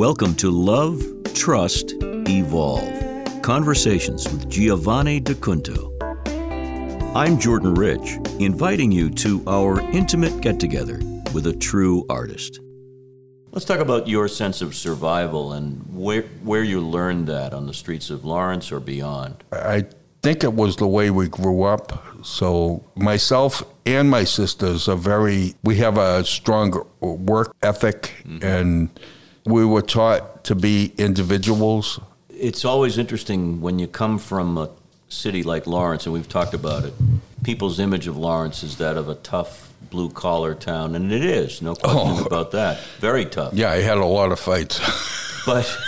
Welcome to Love, Trust, Evolve Conversations with Giovanni DeCunto. I'm Jordan Rich, inviting you to our intimate get together with a true artist. Let's talk about your sense of survival and where, where you learned that on the streets of Lawrence or beyond. I think it was the way we grew up. So myself and my sisters are very. We have a strong work ethic, mm-hmm. and we were taught to be individuals. It's always interesting when you come from a city like Lawrence, and we've talked about it. People's image of Lawrence is that of a tough blue collar town, and it is, no question oh, about that. Very tough. Yeah, I had a lot of fights. But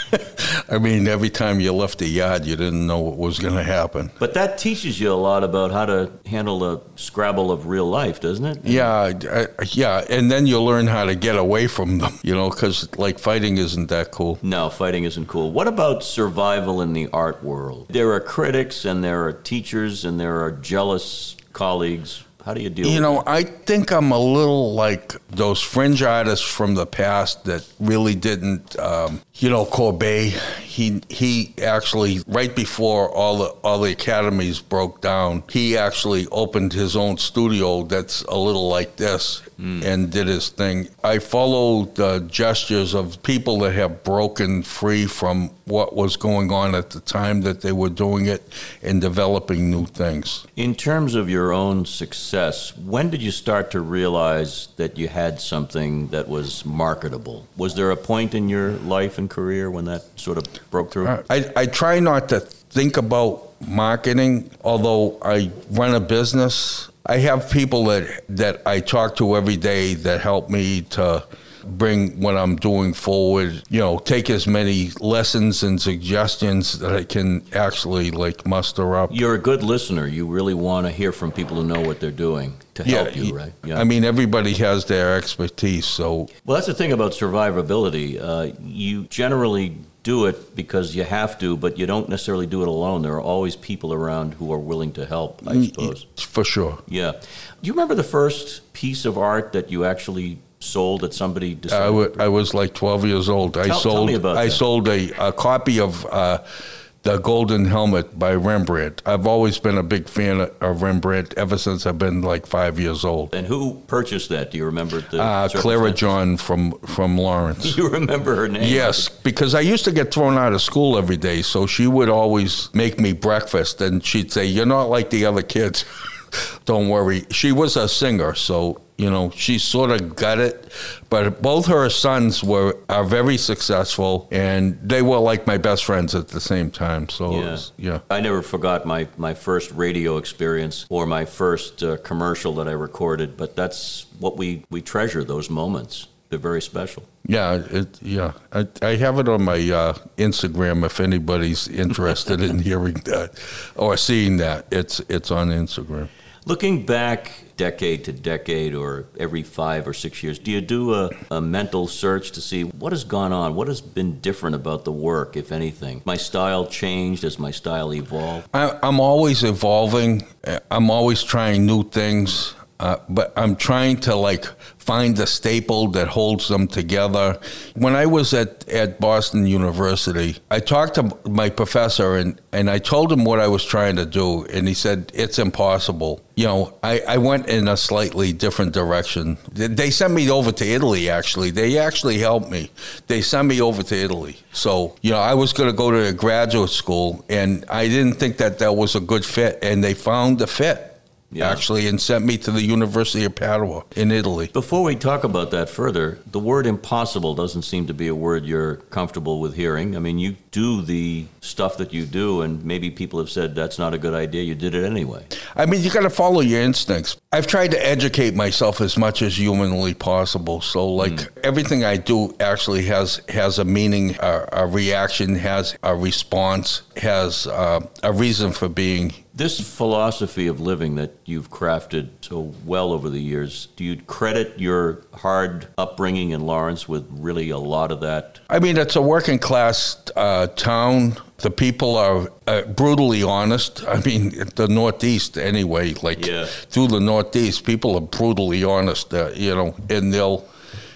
I mean, every time you left the yard, you didn't know what was going to happen. But that teaches you a lot about how to handle the scrabble of real life, doesn't it? Yeah, I, yeah, and then you learn how to get away from them. You know, because like fighting isn't that cool. No, fighting isn't cool. What about survival in the art world? There are critics, and there are teachers, and there are jealous colleagues how do you deal? You know, I think I'm a little like those fringe artists from the past that really didn't. Um, you know, Courbet. He he actually right before all the all the academies broke down, he actually opened his own studio that's a little like this mm. and did his thing. I follow the gestures of people that have broken free from what was going on at the time that they were doing it and developing new things. In terms of your own success, when did you start to realize that you had something that was marketable? Was there a point in your life and career when that sort of broke through? Uh, I, I try not to think about marketing, although I run a business I have people that that I talk to every day that help me to bring what I'm doing forward. You know, take as many lessons and suggestions that I can actually like muster up. You're a good listener. You really want to hear from people who know what they're doing to yeah, help you, right? Yeah. I mean, everybody has their expertise. So, well, that's the thing about survivability. Uh, you generally do it because you have to, but you don't necessarily do it alone. There are always people around who are willing to help, I suppose. For sure. Yeah. Do you remember the first piece of art that you actually sold that somebody decided? I, w- I was like 12 years old. Tell, I sold, I that. sold a, a copy of. Uh, the Golden Helmet by Rembrandt. I've always been a big fan of Rembrandt ever since I've been like five years old. And who purchased that? Do you remember the uh, Clara John from from Lawrence. You remember her name? Yes, because I used to get thrown out of school every day, so she would always make me breakfast, and she'd say, "You're not like the other kids." Don't worry. She was a singer, so you know she sort of got it. But both her sons were are very successful, and they were like my best friends at the same time. So yeah, was, yeah. I never forgot my my first radio experience or my first uh, commercial that I recorded. But that's what we we treasure those moments. They're very special. Yeah, it, yeah. I, I, have it on my uh, Instagram if anybody's interested in hearing that or seeing that. It's it's on Instagram. Looking back decade to decade or every five or six years, do you do a, a, mental search to see what has gone on? What has been different about the work, if anything? My style changed as my style evolved? I, I'm always evolving. I'm always trying new things. Uh, but I'm trying to like find the staple that holds them together. When I was at, at Boston University, I talked to my professor and, and I told him what I was trying to do, and he said, It's impossible. You know, I, I went in a slightly different direction. They sent me over to Italy, actually. They actually helped me. They sent me over to Italy. So, you know, I was going to go to graduate school, and I didn't think that that was a good fit, and they found the fit yeah. actually, and sent me to the University of Padua in Italy. Before we talk about that further, the word impossible doesn't seem to be a word you're comfortable with hearing. I mean, you do the stuff that you do, and maybe people have said that's not a good idea. You did it anyway. I mean, you got to follow your instincts. I've tried to educate myself as much as humanly possible. So, like mm. everything I do actually has has a meaning, a, a reaction, has a response, has uh, a reason for being this philosophy of living that you've crafted so well over the years, do you credit your hard upbringing in Lawrence with really a lot of that? I mean, it's a working class uh, town. The people are uh, brutally honest. I mean, the Northeast, anyway, like yeah. through the Northeast, people are brutally honest, uh, you know, and they'll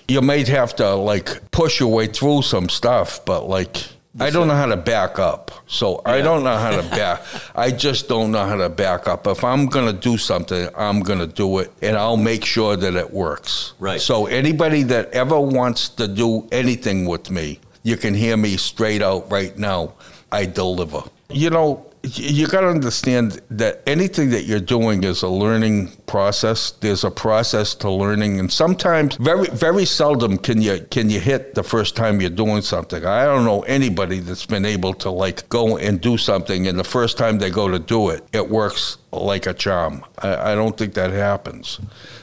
you might have to like push your way through some stuff, but like I don't know how to back up. So I don't know how to back. I just don't know how to back up. If I'm going to do something, I'm going to do it and I'll make sure that it works. Right. So anybody that ever wants to do anything with me, you can hear me straight out right now. I deliver. You know, you got to understand that anything that you're doing is a learning process. There's a process to learning, and sometimes, very very seldom, can you can you hit the first time you're doing something. I don't know anybody that's been able to like go and do something, and the first time they go to do it, it works like a charm. I, I don't think that happens.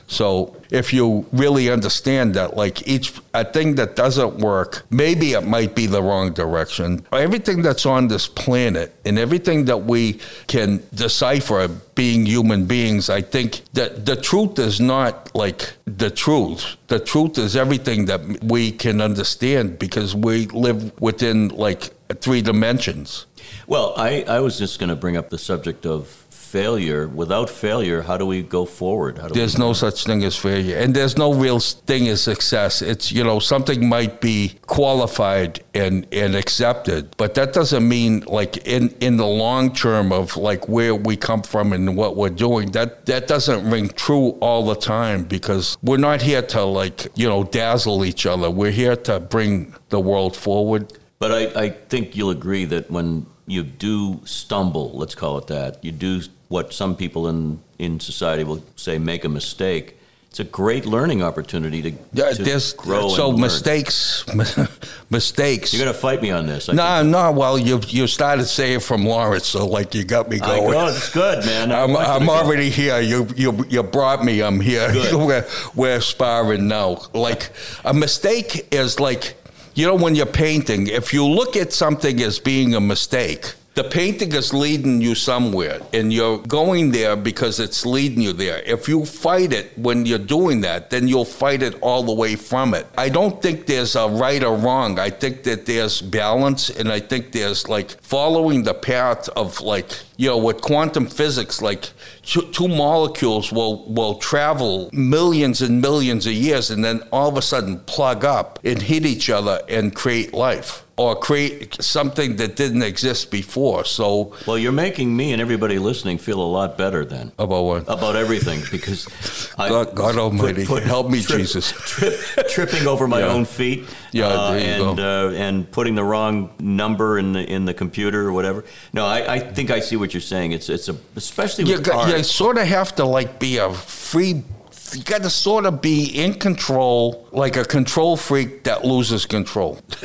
So if you really understand that, like each a thing that doesn't work, maybe it might be the wrong direction. Everything that's on this planet and everything that we can decipher being human beings, I think that the truth is not like the truth. The truth is everything that we can understand because we live within like three dimensions. Well, I, I was just going to bring up the subject of failure. Without failure, how do we go forward? How do there's no such thing as failure, and there's no real thing as success. It's you know something might be qualified and and accepted, but that doesn't mean like in in the long term of like where we come from and what we're doing. That that doesn't ring true all the time because we're not here to like you know dazzle each other. We're here to bring the world forward. But I, I think you'll agree that when you do stumble, let's call it that, you do what some people in, in society will say make a mistake, it's a great learning opportunity to, to there's grow. so mistakes, mistakes. You're going to fight me on this. I No, no. Well, you you started saying from Lawrence, so like you got me I going. go, it's good, man. I I'm, I'm to go. already here. You you you brought me. I'm here. We're, we're sparring now. Like a mistake is like you know when you're painting. If you look at something as being a mistake. The painting is leading you somewhere, and you're going there because it's leading you there. If you fight it when you're doing that, then you'll fight it all the way from it. I don't think there's a right or wrong. I think that there's balance, and I think there's like following the path of like you know with quantum physics, like two, two molecules will will travel millions and millions of years, and then all of a sudden plug up and hit each other and create life or create something that didn't exist before. So Well, you're making me and everybody listening feel a lot better then. about what? About everything because I, God, God Almighty, help me, trip- Jesus. Trip, tripping over my Yeah. own feet, Yeah, uh, and. Uh, and putting the wrong number in the in the computer or whatever. No, I, I think I see what you're saying. It's it's a especially You, with got, art. you sort of have to like be a free. You got to sort of be in control, like a control freak that loses control.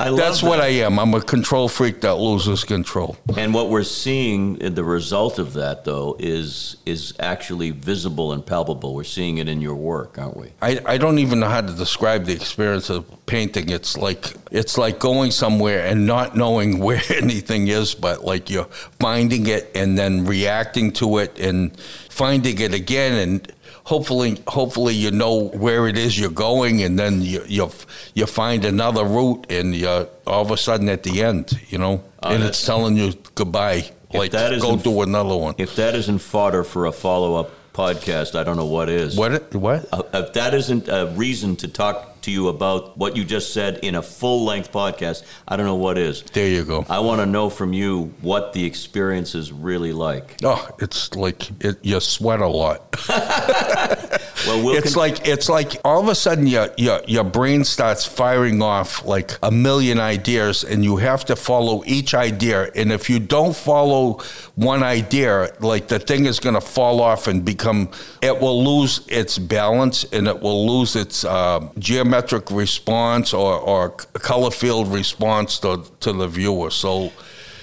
I love That's that. what I am. I'm a control freak that loses control. And what we're seeing, uh, the result of that, though, is is actually visible and palpable. We're seeing it in your work, aren't we? I, I don't even know how to describe the experience of painting. It's like it's like going somewhere and not knowing where anything is, but like you're finding it and then reacting to it and finding it again and hopefully hopefully you know where it is you're going and then you you you find another route and you all of a sudden at the end, you know, Oh, and it's telling you goodbye. like that go do another one. If that isn't fodder for a follow up podcast, I don't know what is. What what? Uh, if that isn't a reason to talk to you about what you just said in a full length podcast, I don't know what is. There you go. I want to know from you what the experience is really like. Oh, it's like it, you sweat a lot. Well, we'll it's con- like it's like all of a sudden your, your your brain starts firing off like a million ideas and you have to follow each idea. And if you don't follow one idea like the thing is going to fall off and become it will lose its balance and it will lose its uh, geometric response or, or color field response to, to the viewer. So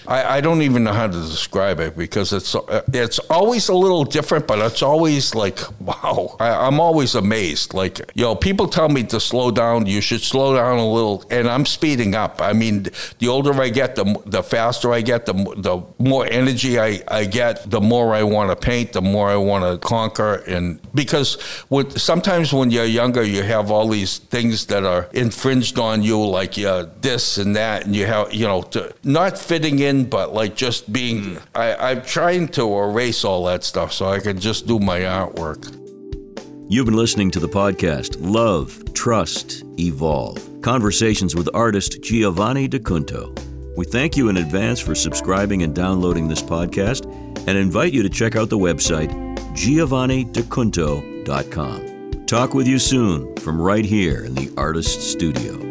I, I don't even know how to describe it because it's uh, it's always a little different, but it's always like wow. I, I'm always amazed. Like know, people tell me to slow down. You should slow down a little, and I'm speeding up. I mean, the older I get, the the faster I get, the the more energy I, I get, the more I want to paint, the more I want to conquer. And because with, sometimes when you're younger, you have all these things that are infringed on you, like uh, this and that, and you have you know to, not fitting in, but like just being. I, I'm trying to erase all that stuff so I can just do my artwork. You've been listening to the podcast Love, Trust, Evolve Conversations with artist Giovanni DeCunto. We thank you in advance for subscribing and downloading this podcast and invite you to check out the website giovannidecunto.com. Talk with you soon from right here in the Artist Studio.